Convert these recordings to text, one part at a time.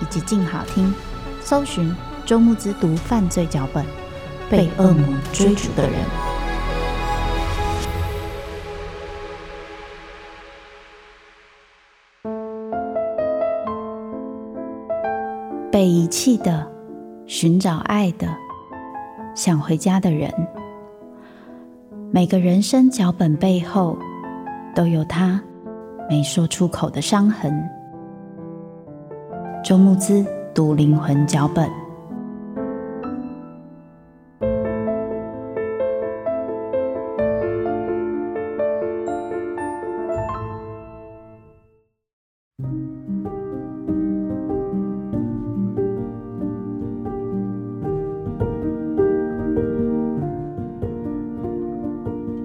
以及静好听，搜寻周慕之读犯罪脚本，被恶魔追逐的人。被遗弃的，寻找爱的，想回家的人。每个人生脚本背后，都有他没说出口的伤痕。周慕姿读灵魂脚本。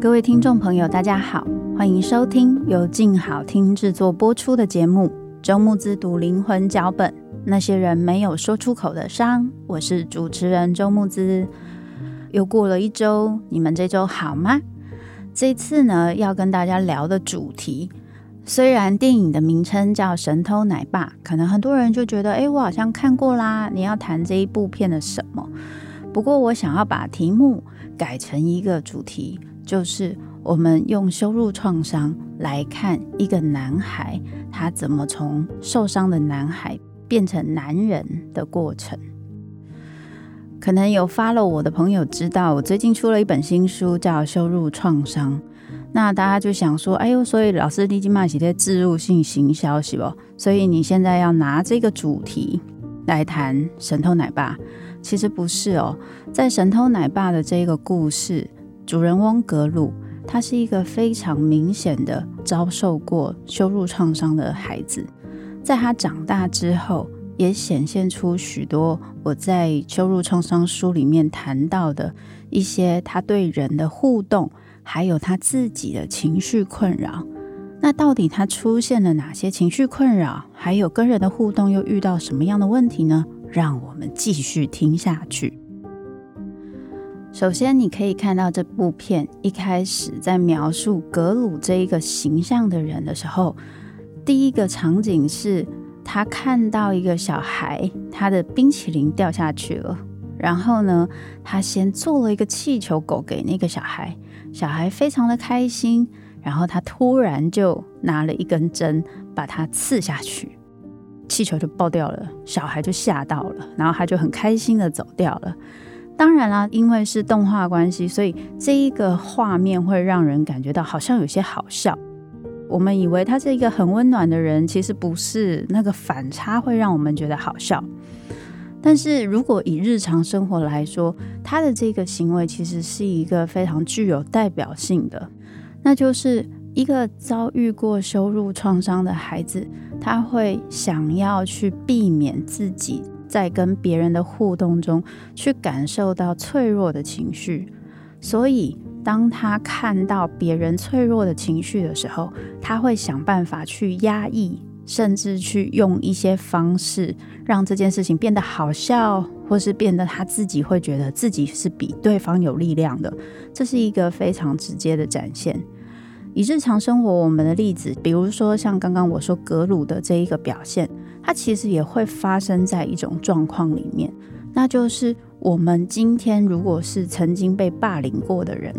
各位听众朋友，大家好，欢迎收听由静好听制作播出的节目《周慕姿读灵魂脚本》，那些人没有说出口的伤。我是主持人周慕姿。又过了一周，你们这周好吗？这次呢，要跟大家聊的主题，虽然电影的名称叫《神偷奶爸》，可能很多人就觉得，哎，我好像看过啦。你要谈这一部片的什么？不过我想要把题目改成一个主题。就是我们用羞辱创伤来看一个男孩，他怎么从受伤的男孩变成男人的过程。可能有 follow 我的朋友知道，我最近出了一本新书，叫《羞辱创伤》。那大家就想说，哎呦，所以老师你今嘛是在置入性行销是不？所以你现在要拿这个主题来谈神偷奶爸？其实不是哦，在神偷奶爸的这个故事。主人翁格鲁，他是一个非常明显的遭受过羞辱创伤的孩子，在他长大之后，也显现出许多我在羞辱创伤书里面谈到的一些他对人的互动，还有他自己的情绪困扰。那到底他出现了哪些情绪困扰？还有跟人的互动又遇到什么样的问题呢？让我们继续听下去。首先，你可以看到这部片一开始在描述格鲁这一个形象的人的时候，第一个场景是他看到一个小孩，他的冰淇淋掉下去了，然后呢，他先做了一个气球狗给那个小孩，小孩非常的开心，然后他突然就拿了一根针把它刺下去，气球就爆掉了，小孩就吓到了，然后他就很开心的走掉了。当然啦，因为是动画关系，所以这一个画面会让人感觉到好像有些好笑。我们以为他是一个很温暖的人，其实不是，那个反差会让我们觉得好笑。但是如果以日常生活来说，他的这个行为其实是一个非常具有代表性的，那就是一个遭遇过羞辱创伤的孩子，他会想要去避免自己。在跟别人的互动中，去感受到脆弱的情绪，所以当他看到别人脆弱的情绪的时候，他会想办法去压抑，甚至去用一些方式让这件事情变得好笑，或是变得他自己会觉得自己是比对方有力量的。这是一个非常直接的展现。以日常生活我们的例子，比如说像刚刚我说格鲁的这一个表现。它其实也会发生在一种状况里面，那就是我们今天如果是曾经被霸凌过的人，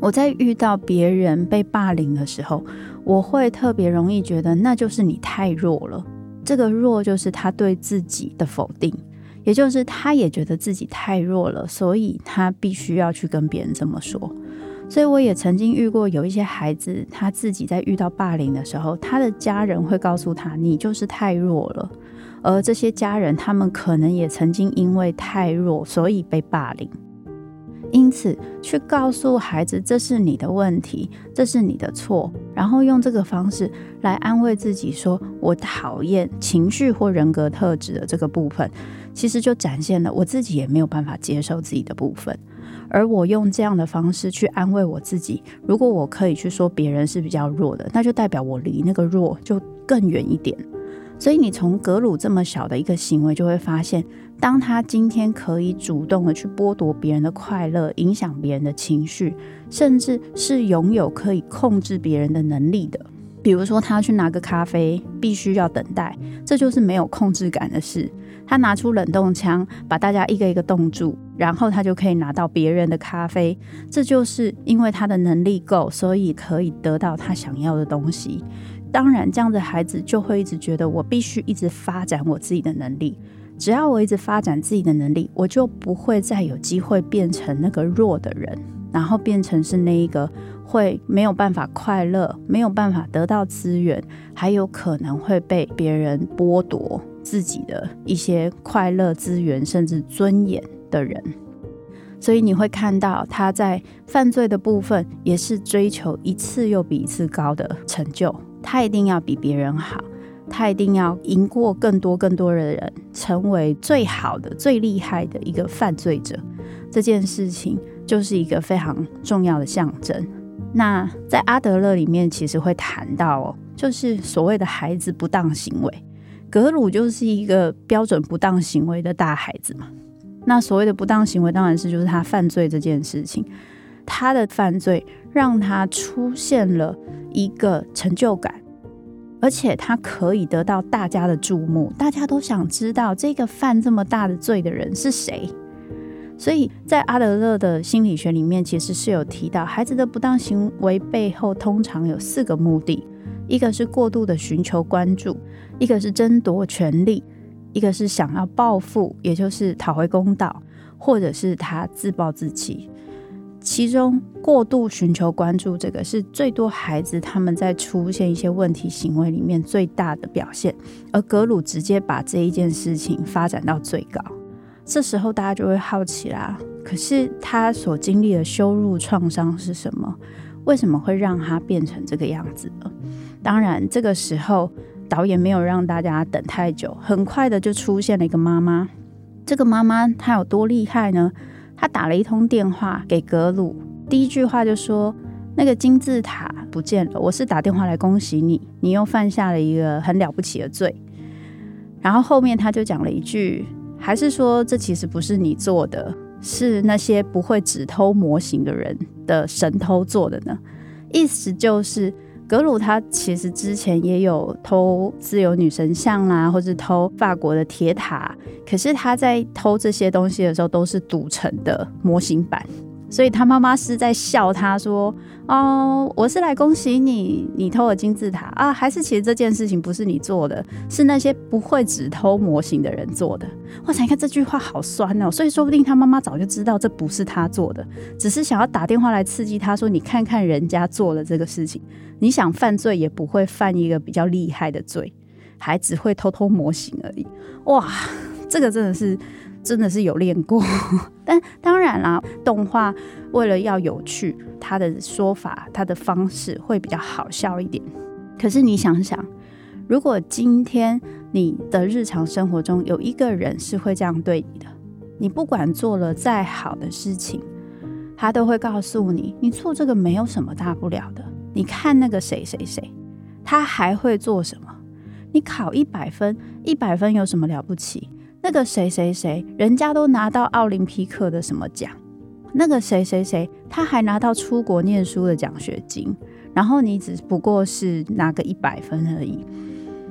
我在遇到别人被霸凌的时候，我会特别容易觉得那就是你太弱了。这个弱就是他对自己的否定，也就是他也觉得自己太弱了，所以他必须要去跟别人这么说。所以我也曾经遇过有一些孩子，他自己在遇到霸凌的时候，他的家人会告诉他：“你就是太弱了。”而这些家人，他们可能也曾经因为太弱，所以被霸凌。因此，去告诉孩子这是你的问题，这是你的错，然后用这个方式来安慰自己，说我讨厌情绪或人格特质的这个部分，其实就展现了我自己也没有办法接受自己的部分。而我用这样的方式去安慰我自己，如果我可以去说别人是比较弱的，那就代表我离那个弱就更远一点。所以你从格鲁这么小的一个行为，就会发现，当他今天可以主动的去剥夺别人的快乐，影响别人的情绪，甚至是拥有可以控制别人的能力的。比如说，他去拿个咖啡，必须要等待，这就是没有控制感的事。他拿出冷冻枪，把大家一个一个冻住，然后他就可以拿到别人的咖啡。这就是因为他的能力够，所以可以得到他想要的东西。当然，这样的孩子就会一直觉得我必须一直发展我自己的能力。只要我一直发展自己的能力，我就不会再有机会变成那个弱的人，然后变成是那一个。会没有办法快乐，没有办法得到资源，还有可能会被别人剥夺自己的一些快乐资源，甚至尊严的人。所以你会看到他在犯罪的部分，也是追求一次又比一次高的成就。他一定要比别人好，他一定要赢过更多更多的人，成为最好的、最厉害的一个犯罪者。这件事情就是一个非常重要的象征。那在阿德勒里面，其实会谈到哦，就是所谓的孩子不当行为，格鲁就是一个标准不当行为的大孩子嘛。那所谓的不当行为，当然是就是他犯罪这件事情，他的犯罪让他出现了一个成就感，而且他可以得到大家的注目，大家都想知道这个犯这么大的罪的人是谁。所以在阿德勒的心理学里面，其实是有提到，孩子的不当行为背后通常有四个目的：一个是过度的寻求关注，一个是争夺权力，一个是想要报复，也就是讨回公道，或者是他自暴自弃。其中，过度寻求关注这个是最多孩子他们在出现一些问题行为里面最大的表现，而格鲁直接把这一件事情发展到最高。这时候大家就会好奇啦，可是他所经历的羞辱创伤是什么？为什么会让他变成这个样子呢？当然，这个时候导演没有让大家等太久，很快的就出现了一个妈妈。这个妈妈她有多厉害呢？她打了一通电话给格鲁，第一句话就说：“那个金字塔不见了，我是打电话来恭喜你，你又犯下了一个很了不起的罪。”然后后面他就讲了一句。还是说，这其实不是你做的，是那些不会只偷模型的人的神偷做的呢？意思就是，格鲁他其实之前也有偷自由女神像啦，或是偷法国的铁塔，可是他在偷这些东西的时候，都是赌城的模型版。所以他妈妈是在笑他说：“哦，我是来恭喜你，你偷了金字塔啊？还是其实这件事情不是你做的，是那些不会只偷模型的人做的？”哇塞，你看这句话好酸哦！所以说不定他妈妈早就知道这不是他做的，只是想要打电话来刺激他说：“你看看人家做了这个事情，你想犯罪也不会犯一个比较厉害的罪，还只会偷偷模型而已。”哇，这个真的是。真的是有练过，但当然啦，动画为了要有趣，他的说法、他的方式会比较好笑一点。可是你想想，如果今天你的日常生活中有一个人是会这样对你的，你不管做了再好的事情，他都会告诉你，你做这个没有什么大不了的。你看那个谁谁谁，他还会做什么？你考一百分，一百分有什么了不起？那个谁谁谁，人家都拿到奥林匹克的什么奖？那个谁谁谁，他还拿到出国念书的奖学金，然后你只不过是拿个一百分而已。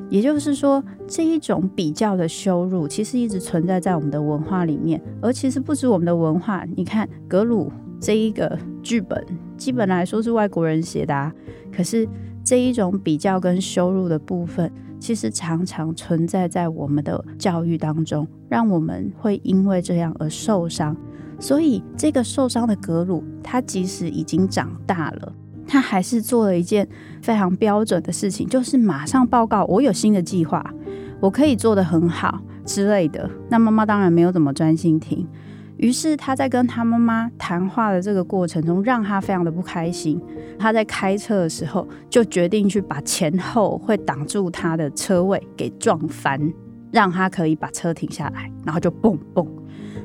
也就是说，这一种比较的羞辱，其实一直存在在我们的文化里面。而其实不止我们的文化，你看格鲁这一个剧本，基本来说是外国人写的啊，可是这一种比较跟羞辱的部分。其实常常存在在我们的教育当中，让我们会因为这样而受伤。所以，这个受伤的格鲁，他即使已经长大了，他还是做了一件非常标准的事情，就是马上报告我有新的计划，我可以做得很好之类的。那妈妈当然没有怎么专心听，于是他在跟他妈妈谈话的这个过程中，让他非常的不开心。他在开车的时候，就决定去把前后会挡住他的车位给撞翻，让他可以把车停下来，然后就蹦蹦。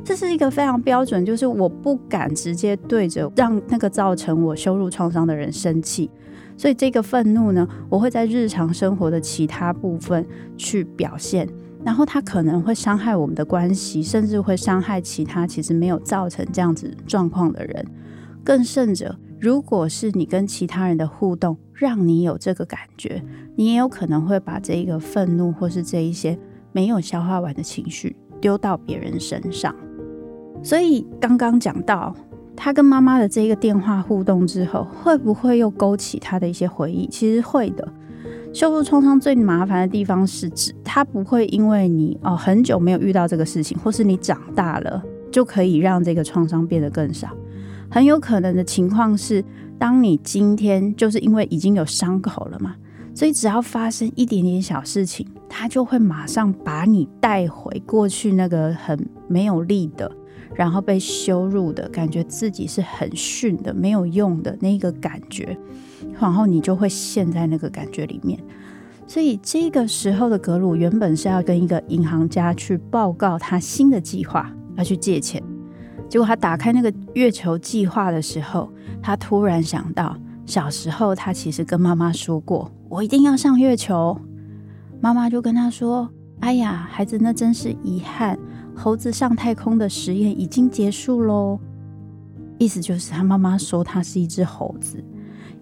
这是一个非常标准，就是我不敢直接对着让那个造成我羞辱创伤的人生气，所以这个愤怒呢，我会在日常生活的其他部分去表现，然后它可能会伤害我们的关系，甚至会伤害其他其实没有造成这样子状况的人。更甚者，如果是你跟其他人的互动让你有这个感觉，你也有可能会把这个愤怒或是这一些没有消化完的情绪丢到别人身上。所以刚刚讲到他跟妈妈的这个电话互动之后，会不会又勾起他的一些回忆？其实会的。修复创伤最麻烦的地方是指，它不会因为你哦很久没有遇到这个事情，或是你长大了就可以让这个创伤变得更少。很有可能的情况是，当你今天就是因为已经有伤口了嘛，所以只要发生一点点小事情，它就会马上把你带回过去那个很没有力的。然后被羞辱的感觉，自己是很逊的、没有用的那个感觉，然后你就会陷在那个感觉里面。所以这个时候的格鲁原本是要跟一个银行家去报告他新的计划，要去借钱。结果他打开那个月球计划的时候，他突然想到，小时候他其实跟妈妈说过：“我一定要上月球。”妈妈就跟他说：“哎呀，孩子，那真是遗憾。”猴子上太空的实验已经结束喽，意思就是他妈妈说他是一只猴子。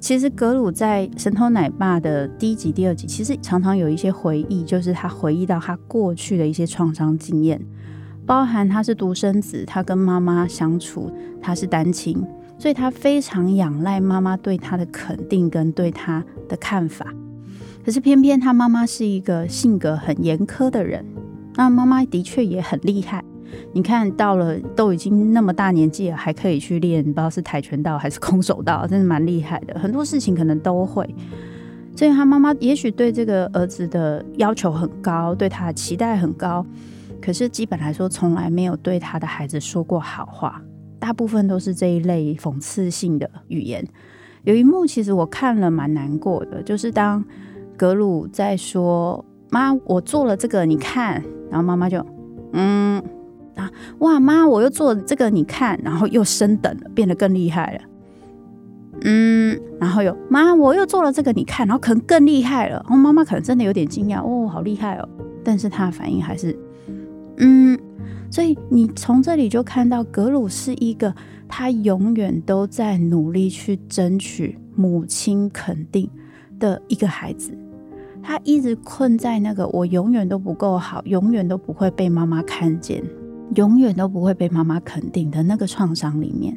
其实格鲁在《神偷奶爸》的第一集、第二集，其实常常有一些回忆，就是他回忆到他过去的一些创伤经验，包含他是独生子，他跟妈妈相处，他是单亲，所以他非常仰赖妈妈对他的肯定跟对他的看法。可是偏偏他妈妈是一个性格很严苛的人。那妈妈的确也很厉害，你看到了都已经那么大年纪了，还可以去练，不知道是跆拳道还是空手道，真的蛮厉害的。很多事情可能都会，所以他妈妈也许对这个儿子的要求很高，对他的期待很高，可是基本来说，从来没有对他的孩子说过好话，大部分都是这一类讽刺性的语言。有一幕其实我看了蛮难过的，就是当格鲁在说。妈，我做了这个，你看，然后妈妈就，嗯，啊，哇，妈，我又做这个，你看，然后又升等了，变得更厉害了，嗯，然后又，妈，我又做了这个，你看，然后可能更厉害了，然后妈妈可能真的有点惊讶，哦，好厉害哦，但是她的反应还是，嗯，所以你从这里就看到格鲁是一个，他永远都在努力去争取母亲肯定的一个孩子。他一直困在那个我永远都不够好，永远都不会被妈妈看见，永远都不会被妈妈肯定的那个创伤里面，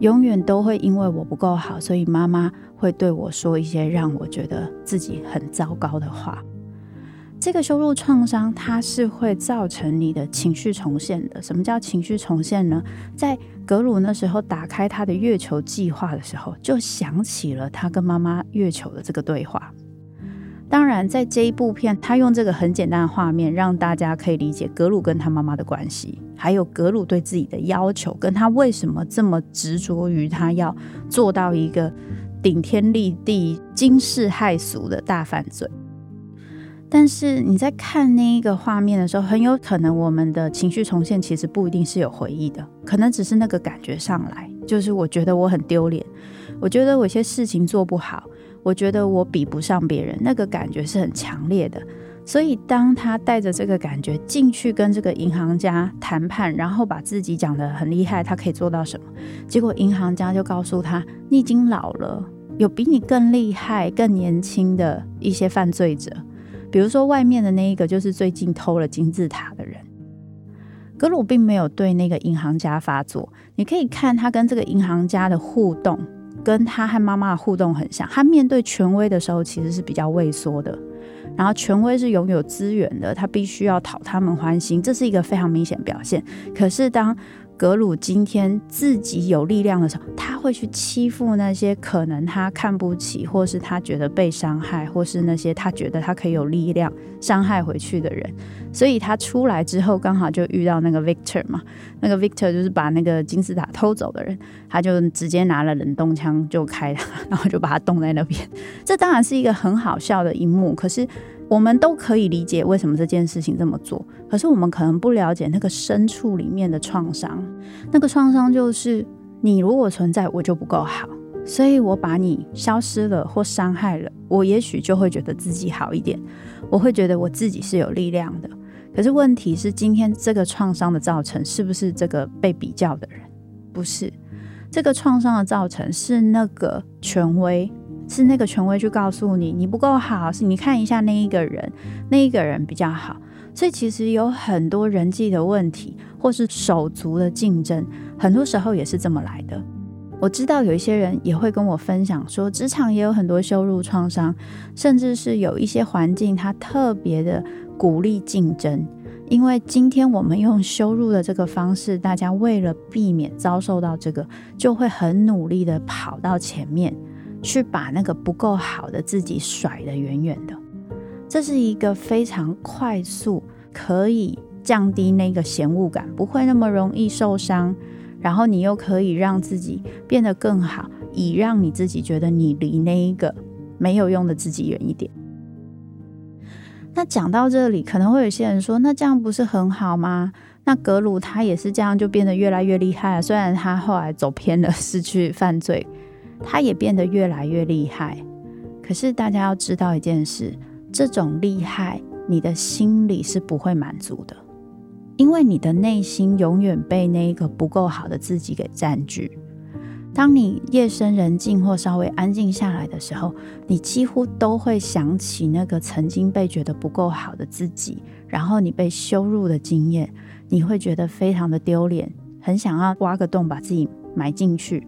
永远都会因为我不够好，所以妈妈会对我说一些让我觉得自己很糟糕的话。这个羞辱创伤，它是会造成你的情绪重现的。什么叫情绪重现呢？在格鲁那时候打开他的月球计划的时候，就想起了他跟妈妈月球的这个对话。当然，在这一部片，他用这个很简单的画面，让大家可以理解格鲁跟他妈妈的关系，还有格鲁对自己的要求，跟他为什么这么执着于他要做到一个顶天立地、惊世骇俗的大犯罪。但是你在看那一个画面的时候，很有可能我们的情绪重现其实不一定是有回忆的，可能只是那个感觉上来，就是我觉得我很丢脸，我觉得我有些事情做不好。我觉得我比不上别人，那个感觉是很强烈的。所以当他带着这个感觉进去跟这个银行家谈判，然后把自己讲得很厉害，他可以做到什么？结果银行家就告诉他：“你已经老了，有比你更厉害、更年轻的一些犯罪者，比如说外面的那一个，就是最近偷了金字塔的人。”格鲁并没有对那个银行家发作，你可以看他跟这个银行家的互动。跟他和妈妈互动很像，他面对权威的时候其实是比较畏缩的，然后权威是拥有资源的，他必须要讨他们欢心，这是一个非常明显表现。可是当格鲁今天自己有力量的时候，他会去欺负那些可能他看不起，或是他觉得被伤害，或是那些他觉得他可以有力量伤害回去的人。所以他出来之后，刚好就遇到那个 Victor 嘛，那个 Victor 就是把那个金字塔偷走的人，他就直接拿了冷冻枪就开，然后就把他冻在那边。这当然是一个很好笑的一幕，可是。我们都可以理解为什么这件事情这么做，可是我们可能不了解那个深处里面的创伤。那个创伤就是，你如果存在，我就不够好，所以我把你消失了或伤害了，我也许就会觉得自己好一点，我会觉得我自己是有力量的。可是问题是，今天这个创伤的造成是不是这个被比较的人？不是，这个创伤的造成是那个权威。是那个权威去告诉你你不够好，是你看一下那一个人，那一个人比较好。所以其实有很多人际的问题，或是手足的竞争，很多时候也是这么来的。我知道有一些人也会跟我分享说，职场也有很多羞辱创伤，甚至是有一些环境它特别的鼓励竞争，因为今天我们用羞辱的这个方式，大家为了避免遭受到这个，就会很努力的跑到前面。去把那个不够好的自己甩得远远的，这是一个非常快速可以降低那个嫌恶感，不会那么容易受伤，然后你又可以让自己变得更好，以让你自己觉得你离那一个没有用的自己远一点。那讲到这里，可能会有些人说，那这样不是很好吗？那格鲁他也是这样，就变得越来越厉害了。虽然他后来走偏了，失去犯罪。他也变得越来越厉害，可是大家要知道一件事：这种厉害，你的心里是不会满足的，因为你的内心永远被那一个不够好的自己给占据。当你夜深人静或稍微安静下来的时候，你几乎都会想起那个曾经被觉得不够好的自己，然后你被羞辱的经验，你会觉得非常的丢脸，很想要挖个洞把自己埋进去。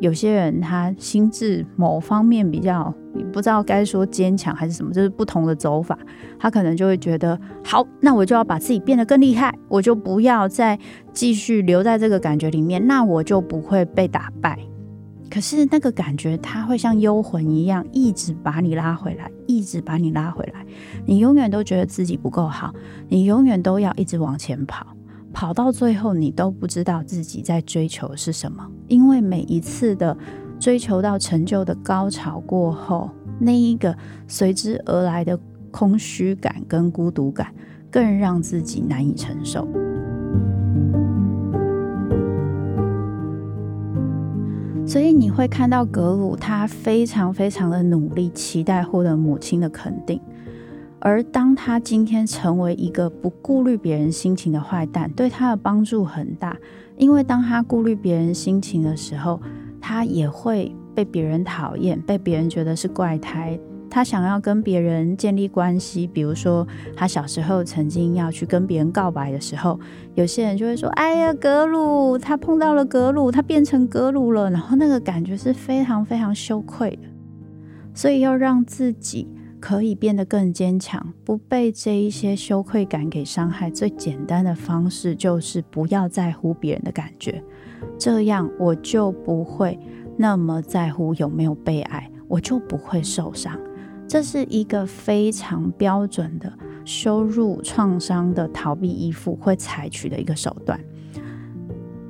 有些人他心智某方面比较，不知道该说坚强还是什么，就是不同的走法，他可能就会觉得，好，那我就要把自己变得更厉害，我就不要再继续留在这个感觉里面，那我就不会被打败。可是那个感觉，它会像幽魂一样，一直把你拉回来，一直把你拉回来，你永远都觉得自己不够好，你永远都要一直往前跑。跑到最后，你都不知道自己在追求的是什么，因为每一次的追求到成就的高潮过后，那一个随之而来的空虚感跟孤独感，更让自己难以承受。所以你会看到格鲁，他非常非常的努力，期待获得母亲的肯定。而当他今天成为一个不顾虑别人心情的坏蛋，对他的帮助很大。因为当他顾虑别人心情的时候，他也会被别人讨厌，被别人觉得是怪胎。他想要跟别人建立关系，比如说他小时候曾经要去跟别人告白的时候，有些人就会说：“哎呀，格鲁，他碰到了格鲁，他变成格鲁了。”然后那个感觉是非常非常羞愧的。所以要让自己。可以变得更坚强，不被这一些羞愧感给伤害。最简单的方式就是不要在乎别人的感觉，这样我就不会那么在乎有没有被爱，我就不会受伤。这是一个非常标准的羞辱创伤的逃避依附会采取的一个手段。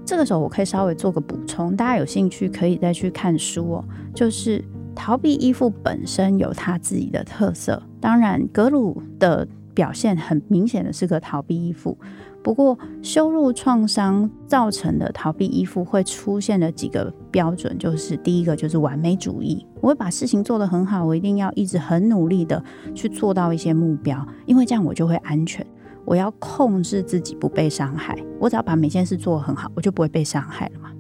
这个时候我可以稍微做个补充，大家有兴趣可以再去看书哦，就是。逃避依附本身有他自己的特色，当然格鲁的表现很明显的是个逃避依附。不过羞辱创伤造成的逃避依附会出现的几个标准，就是第一个就是完美主义，我会把事情做得很好，我一定要一直很努力的去做到一些目标，因为这样我就会安全。我要控制自己不被伤害，我只要把每件事做得很好，我就不会被伤害了嘛。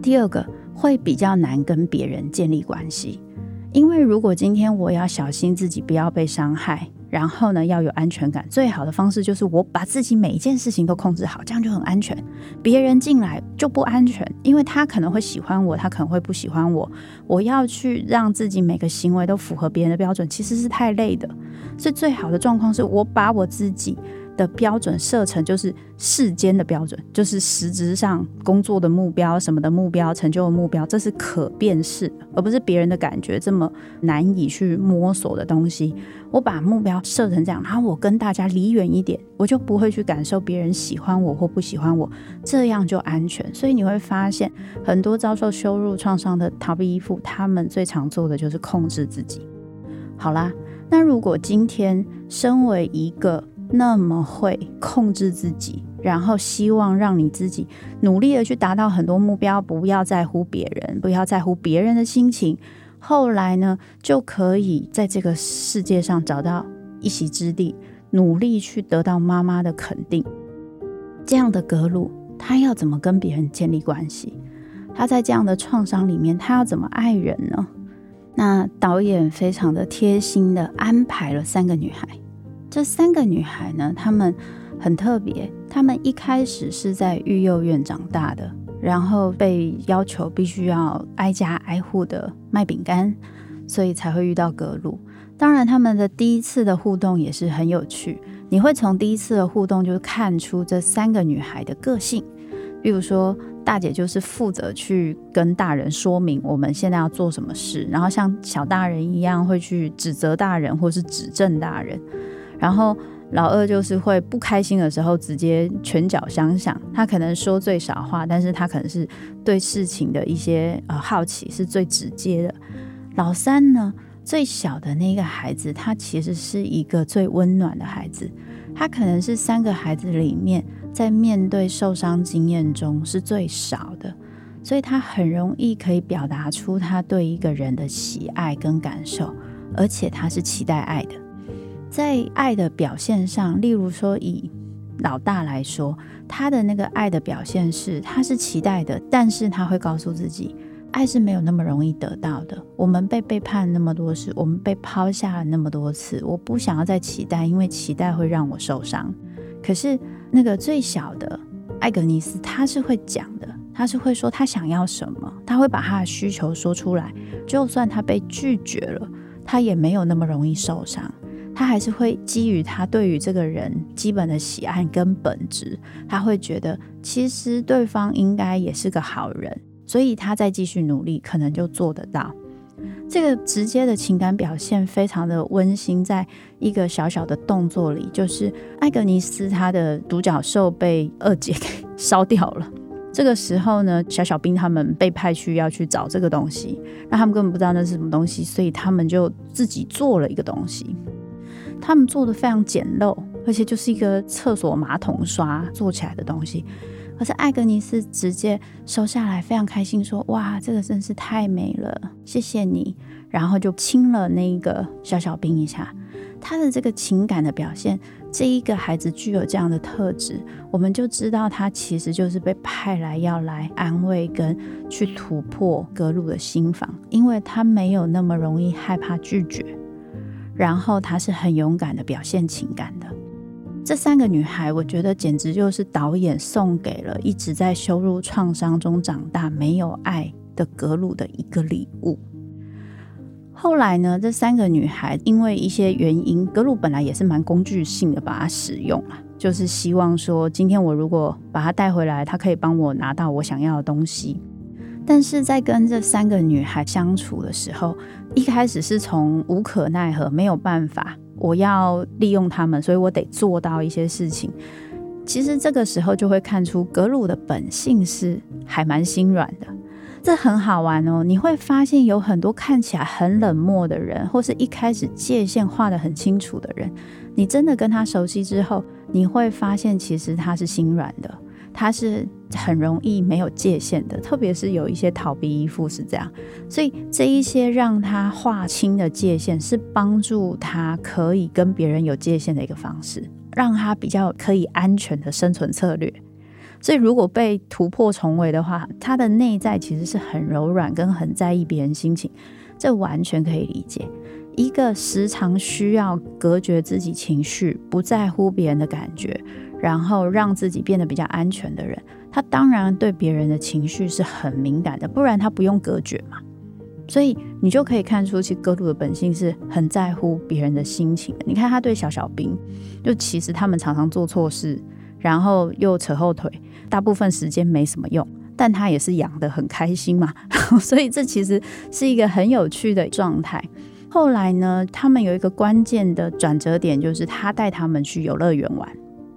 第二个。会比较难跟别人建立关系，因为如果今天我要小心自己不要被伤害，然后呢，要有安全感。最好的方式就是我把自己每一件事情都控制好，这样就很安全。别人进来就不安全，因为他可能会喜欢我，他可能会不喜欢我。我要去让自己每个行为都符合别人的标准，其实是太累的。所以最好的状况是我把我自己的标准设成就是世间的标准，就是实质上工作的目标、什么的目标、成就的目标，这是可辨识，而不是别人的感觉这么难以去摸索的东西。我把目标设成这样，然后我跟大家离远一点，我就不会去感受别人喜欢我或不喜欢我，这样就安全。所以你会发现，很多遭受羞辱创伤的逃避依附，他们最常做的就是控制自己。好啦，那如果今天身为一个那么会控制自己，然后希望让你自己努力的去达到很多目标，不要在乎别人，不要在乎别人的心情，后来呢，就可以在这个世界上找到一席之地，努力去得到妈妈的肯定。这样的格鲁，他要怎么跟别人建立关系？他在这样的创伤里面，他要怎么爱人呢？那导演非常的贴心的安排了三个女孩。这三个女孩呢，她们很特别。她们一开始是在育幼院长大的，然后被要求必须要挨家挨户的卖饼干，所以才会遇到格鲁。当然，他们的第一次的互动也是很有趣。你会从第一次的互动就看出这三个女孩的个性。比如说，大姐就是负责去跟大人说明我们现在要做什么事，然后像小大人一样会去指责大人或是指正大人。然后老二就是会不开心的时候直接拳脚相向，他可能说最少话，但是他可能是对事情的一些呃好奇是最直接的。老三呢，最小的那个孩子，他其实是一个最温暖的孩子，他可能是三个孩子里面在面对受伤经验中是最少的，所以他很容易可以表达出他对一个人的喜爱跟感受，而且他是期待爱的。在爱的表现上，例如说以老大来说，他的那个爱的表现是，他是期待的，但是他会告诉自己，爱是没有那么容易得到的。我们被背叛那么多次，我们被抛下了那么多次，我不想要再期待，因为期待会让我受伤。可是那个最小的艾格尼斯，他是会讲的，他是会说他想要什么，他会把他的需求说出来，就算他被拒绝了，他也没有那么容易受伤。他还是会基于他对于这个人基本的喜爱跟本质，他会觉得其实对方应该也是个好人，所以他再继续努力，可能就做得到。这个直接的情感表现非常的温馨，在一个小小的动作里，就是艾格尼斯他的独角兽被二姐给烧掉了。这个时候呢，小小兵他们被派去要去找这个东西，那他们根本不知道那是什么东西，所以他们就自己做了一个东西。他们做的非常简陋，而且就是一个厕所马桶刷做起来的东西。可是艾格尼斯直接收下来，非常开心，说：“哇，这个真是太美了，谢谢你。”然后就亲了那个小小兵一下。他的这个情感的表现，这一个孩子具有这样的特质，我们就知道他其实就是被派来要来安慰跟去突破格鲁的心防，因为他没有那么容易害怕拒绝。然后她是很勇敢的表现情感的。这三个女孩，我觉得简直就是导演送给了一直在羞辱创伤中长大、没有爱的格鲁的一个礼物。后来呢，这三个女孩因为一些原因，格鲁本来也是蛮工具性的把它使用了，就是希望说，今天我如果把它带回来，它可以帮我拿到我想要的东西。但是在跟这三个女孩相处的时候，一开始是从无可奈何，没有办法，我要利用他们，所以我得做到一些事情。其实这个时候就会看出格鲁的本性是还蛮心软的，这很好玩哦。你会发现有很多看起来很冷漠的人，或是一开始界限画得很清楚的人，你真的跟他熟悉之后，你会发现其实他是心软的。他是很容易没有界限的，特别是有一些逃避依附是这样，所以这一些让他划清的界限是帮助他可以跟别人有界限的一个方式，让他比较可以安全的生存策略。所以如果被突破重围的话，他的内在其实是很柔软跟很在意别人心情，这完全可以理解。一个时常需要隔绝自己情绪、不在乎别人的感觉，然后让自己变得比较安全的人，他当然对别人的情绪是很敏感的，不然他不用隔绝嘛。所以你就可以看出，其实格鲁的本性是很在乎别人的心情的。你看他对小小兵，就其实他们常常做错事，然后又扯后腿，大部分时间没什么用，但他也是养得很开心嘛。所以这其实是一个很有趣的状态。后来呢，他们有一个关键的转折点，就是他带他们去游乐园玩。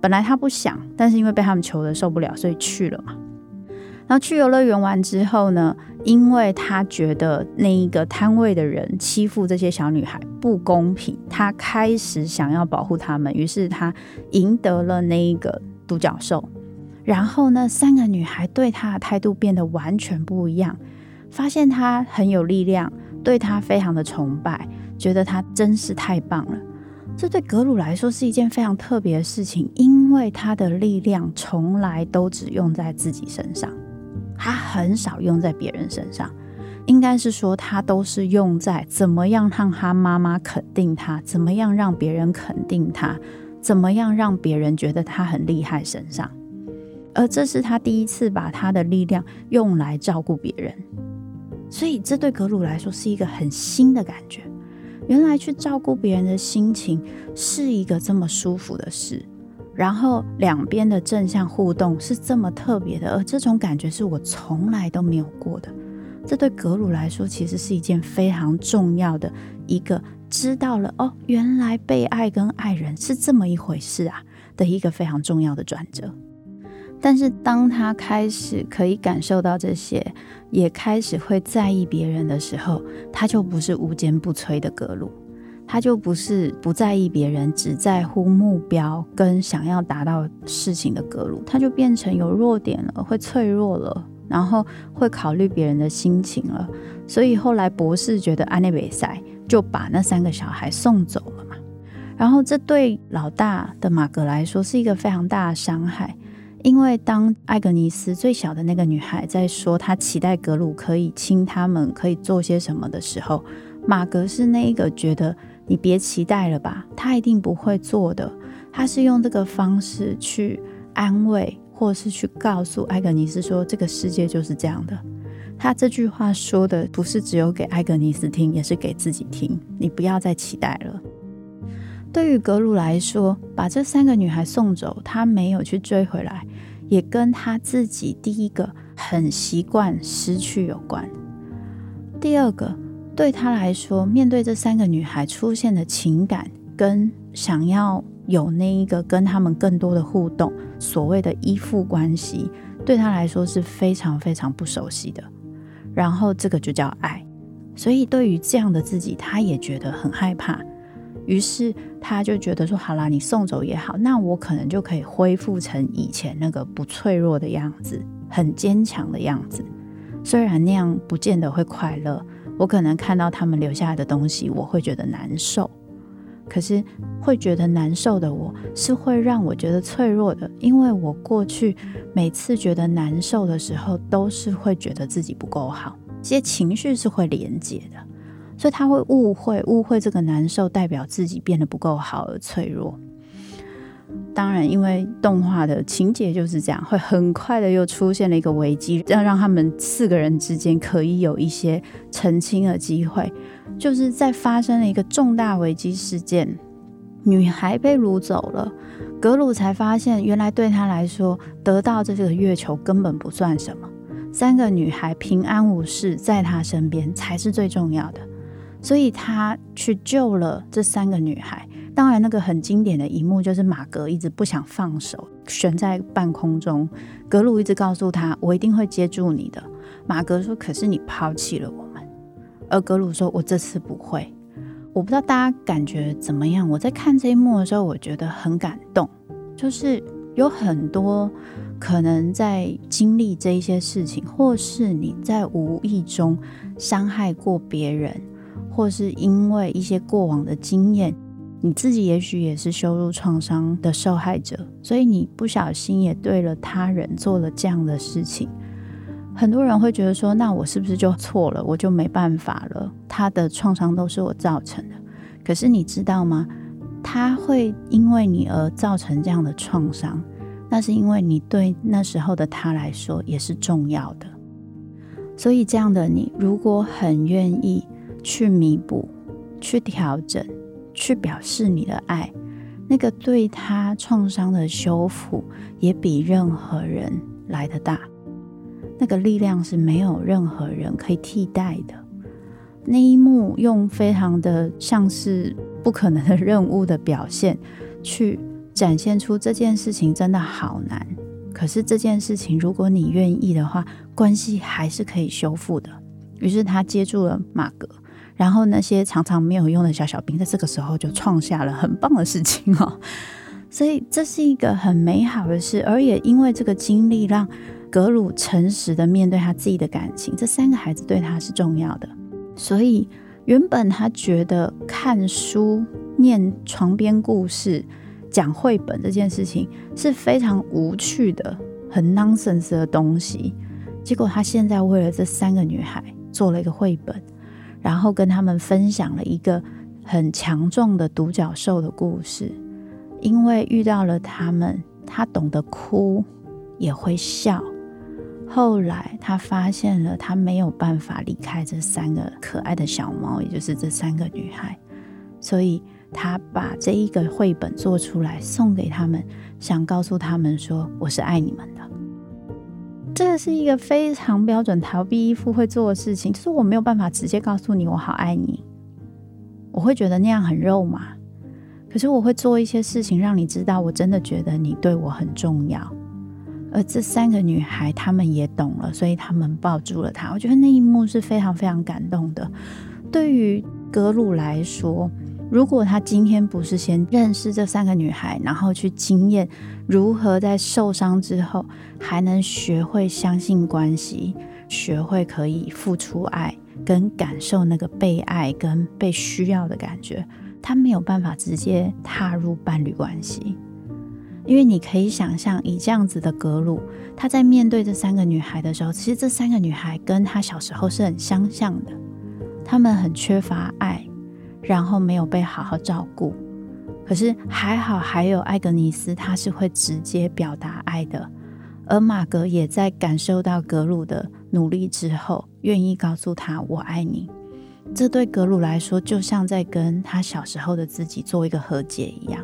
本来他不想，但是因为被他们求得受不了，所以去了嘛。然后去游乐园玩之后呢，因为他觉得那一个摊位的人欺负这些小女孩不公平，他开始想要保护他们，于是他赢得了那一个独角兽。然后呢，三个女孩对他的态度变得完全不一样，发现他很有力量。对他非常的崇拜，觉得他真是太棒了。这对格鲁来说是一件非常特别的事情，因为他的力量从来都只用在自己身上，他很少用在别人身上。应该是说，他都是用在怎么样让他妈妈肯定他，怎么样让别人肯定他，怎么样让别人觉得他很厉害身上。而这是他第一次把他的力量用来照顾别人。所以，这对格鲁来说是一个很新的感觉。原来去照顾别人的心情是一个这么舒服的事，然后两边的正向互动是这么特别的，而这种感觉是我从来都没有过的。这对格鲁来说，其实是一件非常重要的一个知道了哦，原来被爱跟爱人是这么一回事啊的一个非常重要的转折。但是，当他开始可以感受到这些，也开始会在意别人的时候，他就不是无坚不摧的格鲁，他就不是不在意别人，只在乎目标跟想要达到事情的格鲁，他就变成有弱点了，会脆弱了，然后会考虑别人的心情了。所以后来博士觉得安内维塞就把那三个小孩送走了嘛。然后这对老大的马格来说是一个非常大的伤害。因为当艾格尼斯最小的那个女孩在说她期待格鲁可以亲他们，可以做些什么的时候，玛格是那一个觉得你别期待了吧，他一定不会做的。他是用这个方式去安慰，或是去告诉艾格尼斯说这个世界就是这样的。他这句话说的不是只有给艾格尼斯听，也是给自己听。你不要再期待了。对于格鲁来说，把这三个女孩送走，他没有去追回来，也跟他自己第一个很习惯失去有关。第二个，对他来说，面对这三个女孩出现的情感跟想要有那一个跟他们更多的互动，所谓的依附关系，对他来说是非常非常不熟悉的。然后这个就叫爱，所以对于这样的自己，他也觉得很害怕。于是他就觉得说：“好啦，你送走也好，那我可能就可以恢复成以前那个不脆弱的样子，很坚强的样子。虽然那样不见得会快乐，我可能看到他们留下来的东西，我会觉得难受。可是会觉得难受的我，是会让我觉得脆弱的，因为我过去每次觉得难受的时候，都是会觉得自己不够好，这些情绪是会连接的。”所以他会误会，误会这个难受代表自己变得不够好而脆弱。当然，因为动画的情节就是这样，会很快的又出现了一个危机，要让他们四个人之间可以有一些澄清的机会。就是在发生了一个重大危机事件，女孩被掳走了，格鲁才发现，原来对他来说，得到这个月球根本不算什么，三个女孩平安无事在他身边才是最重要的。所以他去救了这三个女孩。当然，那个很经典的一幕就是玛格一直不想放手，悬在半空中。格鲁一直告诉他：“我一定会接住你的。”马格说：“可是你抛弃了我们。”而格鲁说：“我这次不会。”我不知道大家感觉怎么样？我在看这一幕的时候，我觉得很感动。就是有很多可能在经历这一些事情，或是你在无意中伤害过别人。或是因为一些过往的经验，你自己也许也是羞辱创伤的受害者，所以你不小心也对了他人做了这样的事情。很多人会觉得说，那我是不是就错了？我就没办法了？他的创伤都是我造成的。可是你知道吗？他会因为你而造成这样的创伤，那是因为你对那时候的他来说也是重要的。所以这样的你，如果很愿意去弥补、去调整、去表示你的爱，那个对他创伤的修复也比任何人来得大。那个力量是没有任何人可以替代的。那一幕用非常的像是。不可能的任务的表现，去展现出这件事情真的好难。可是这件事情，如果你愿意的话，关系还是可以修复的。于是他接住了马格，然后那些常常没有用的小小兵，在这个时候就创下了很棒的事情哦。所以这是一个很美好的事，而也因为这个经历，让格鲁诚实的面对他自己的感情。这三个孩子对他是重要的，所以。原本他觉得看书、念床边故事、讲绘本这件事情是非常无趣的、很 nonsense 的东西。结果他现在为了这三个女孩做了一个绘本，然后跟他们分享了一个很强壮的独角兽的故事。因为遇到了他们，他懂得哭，也会笑。后来，他发现了他没有办法离开这三个可爱的小猫，也就是这三个女孩，所以他把这一个绘本做出来送给他们，想告诉他们说：“我是爱你们的。”这是一个非常标准逃避依附会做的事情，就是我没有办法直接告诉你我好爱你，我会觉得那样很肉麻，可是我会做一些事情让你知道我真的觉得你对我很重要。而这三个女孩，她们也懂了，所以她们抱住了他。我觉得那一幕是非常非常感动的。对于格鲁来说，如果他今天不是先认识这三个女孩，然后去经验如何在受伤之后还能学会相信关系，学会可以付出爱，跟感受那个被爱跟被需要的感觉，他没有办法直接踏入伴侣关系。因为你可以想象，以这样子的格鲁，他在面对这三个女孩的时候，其实这三个女孩跟他小时候是很相像的。她们很缺乏爱，然后没有被好好照顾。可是还好，还有艾格尼斯，他是会直接表达爱的。而马格也在感受到格鲁的努力之后，愿意告诉他“我爱你”。这对格鲁来说，就像在跟他小时候的自己做一个和解一样。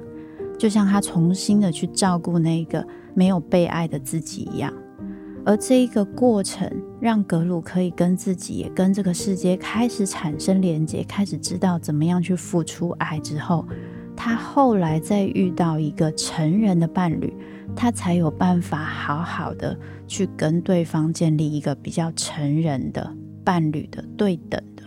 就像他重新的去照顾那个没有被爱的自己一样，而这一个过程让格鲁可以跟自己也跟这个世界开始产生连接，开始知道怎么样去付出爱之后，他后来再遇到一个成人的伴侣，他才有办法好好的去跟对方建立一个比较成人的伴侣的对等的。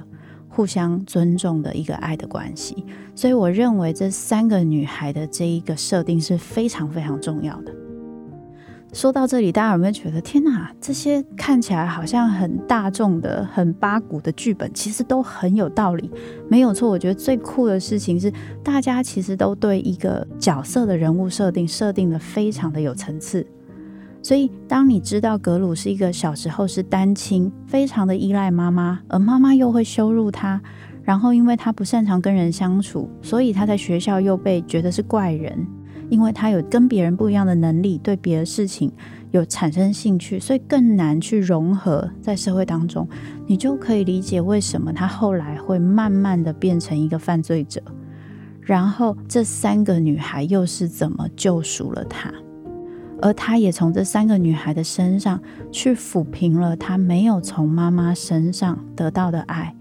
互相尊重的一个爱的关系，所以我认为这三个女孩的这一个设定是非常非常重要的。说到这里，大家有没有觉得天哪？这些看起来好像很大众的、很八股的剧本，其实都很有道理。没有错，我觉得最酷的事情是，大家其实都对一个角色的人物设定设定的非常的有层次。所以，当你知道格鲁是一个小时候是单亲，非常的依赖妈妈，而妈妈又会羞辱他，然后因为他不擅长跟人相处，所以他在学校又被觉得是怪人，因为他有跟别人不一样的能力，对别的事情有产生兴趣，所以更难去融合在社会当中。你就可以理解为什么他后来会慢慢的变成一个犯罪者，然后这三个女孩又是怎么救赎了他。而他也从这三个女孩的身上去抚平了他没有从妈妈身上得到的爱。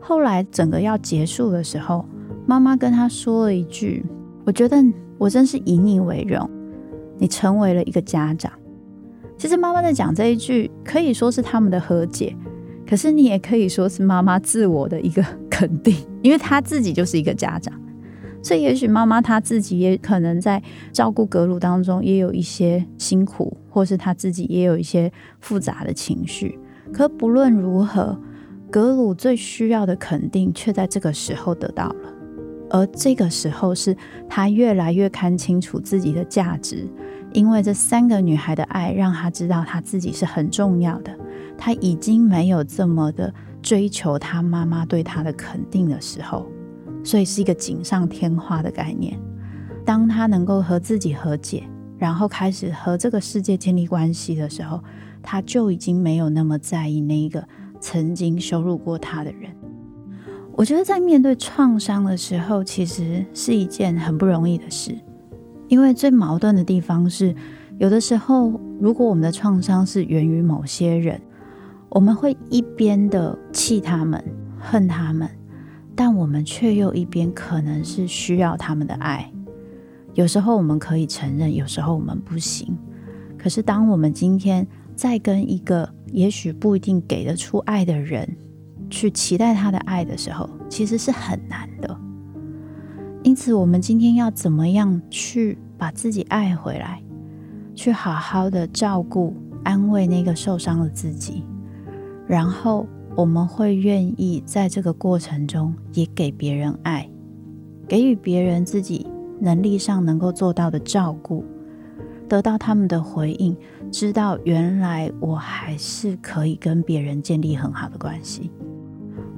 后来整个要结束的时候，妈妈跟他说了一句：“我觉得我真是以你为荣，你成为了一个家长。”其实妈妈在讲这一句，可以说是他们的和解，可是你也可以说是妈妈自我的一个肯定，因为她自己就是一个家长。所以，也许妈妈她自己也可能在照顾格鲁当中也有一些辛苦，或是她自己也有一些复杂的情绪。可不论如何，格鲁最需要的肯定却在这个时候得到了。而这个时候，是他越来越看清楚自己的价值，因为这三个女孩的爱让他知道他自己是很重要的。他已经没有这么的追求他妈妈对他的肯定的时候。所以是一个锦上添花的概念。当他能够和自己和解，然后开始和这个世界建立关系的时候，他就已经没有那么在意那一个曾经羞辱过他的人。我觉得在面对创伤的时候，其实是一件很不容易的事，因为最矛盾的地方是，有的时候如果我们的创伤是源于某些人，我们会一边的气他们、恨他们，但我们却又一边可能是需要他们的爱。有时候我们可以承认，有时候我们不行。可是当我们今天在跟一个也许不一定给得出爱的人去期待他的爱的时候，其实是很难的。因此，我们今天要怎么样去把自己爱回来，去好好的照顾、安慰那个受伤的自己，然后我们会愿意在这个过程中也给别人爱，给予别人自己。能力上能够做到的照顾，得到他们的回应，知道原来我还是可以跟别人建立很好的关系。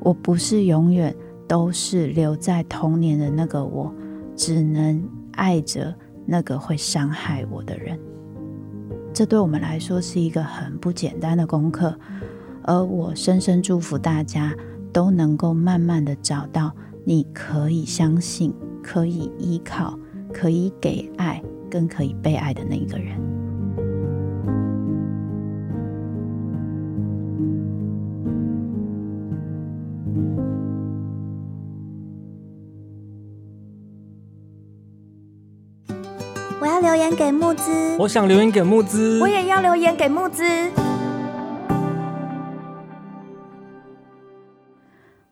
我不是永远都是留在童年的那个我，只能爱着那个会伤害我的人。这对我们来说是一个很不简单的功课，而我深深祝福大家都能够慢慢的找到你可以相信。可以依靠、可以给爱、更可以被爱的那一个人。留言给木子，我想留言给木子，我也要留言给木子。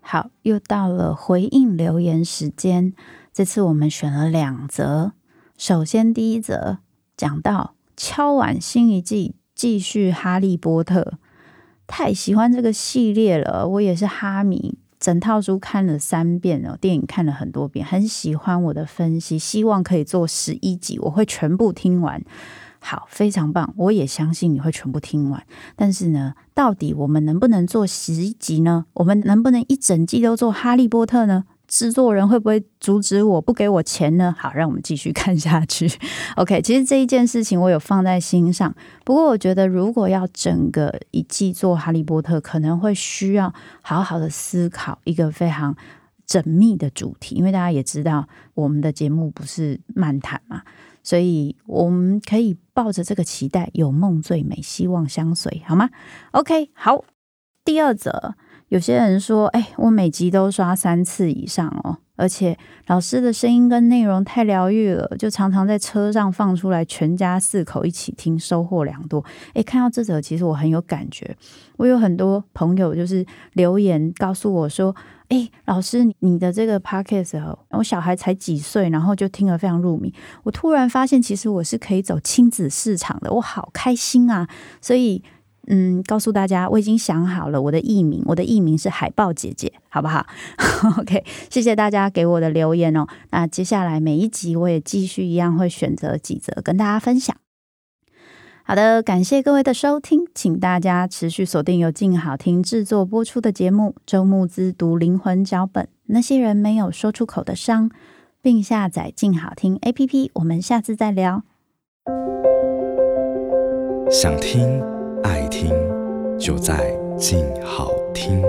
好，又到了回应留言时间。这次我们选了两则。首先，第一则讲到敲碗新一季继续《哈利波特》，太喜欢这个系列了。我也是哈迷，整套书看了三遍哦，电影看了很多遍，很喜欢我的分析。希望可以做十一集，我会全部听完。好，非常棒，我也相信你会全部听完。但是呢，到底我们能不能做十一集呢？我们能不能一整季都做《哈利波特》呢？制作人会不会阻止我不给我钱呢？好，让我们继续看下去。OK，其实这一件事情我有放在心上。不过我觉得，如果要整个一季做《哈利波特》，可能会需要好好的思考一个非常缜密的主题。因为大家也知道，我们的节目不是漫谈嘛，所以我们可以抱着这个期待，有梦最美，希望相随，好吗？OK，好，第二则。有些人说：“哎，我每集都刷三次以上哦，而且老师的声音跟内容太疗愈了，就常常在车上放出来，全家四口一起听，收获良多。”哎，看到这则，其实我很有感觉。我有很多朋友就是留言告诉我说：“哎，老师，你的这个 podcast，我小孩才几岁，然后就听得非常入迷。我突然发现，其实我是可以走亲子市场的，我好开心啊！所以。”嗯，告诉大家，我已经想好了我的艺名，我的艺名是海豹姐姐，好不好？OK，谢谢大家给我的留言哦。那接下来每一集我也继续一样会选择几则跟大家分享。好的，感谢各位的收听，请大家持续锁定由静好听制作播出的节目《周牧之读灵魂脚本》，那些人没有说出口的伤，并下载静好听 APP。我们下次再聊。想听。爱听就在静好听。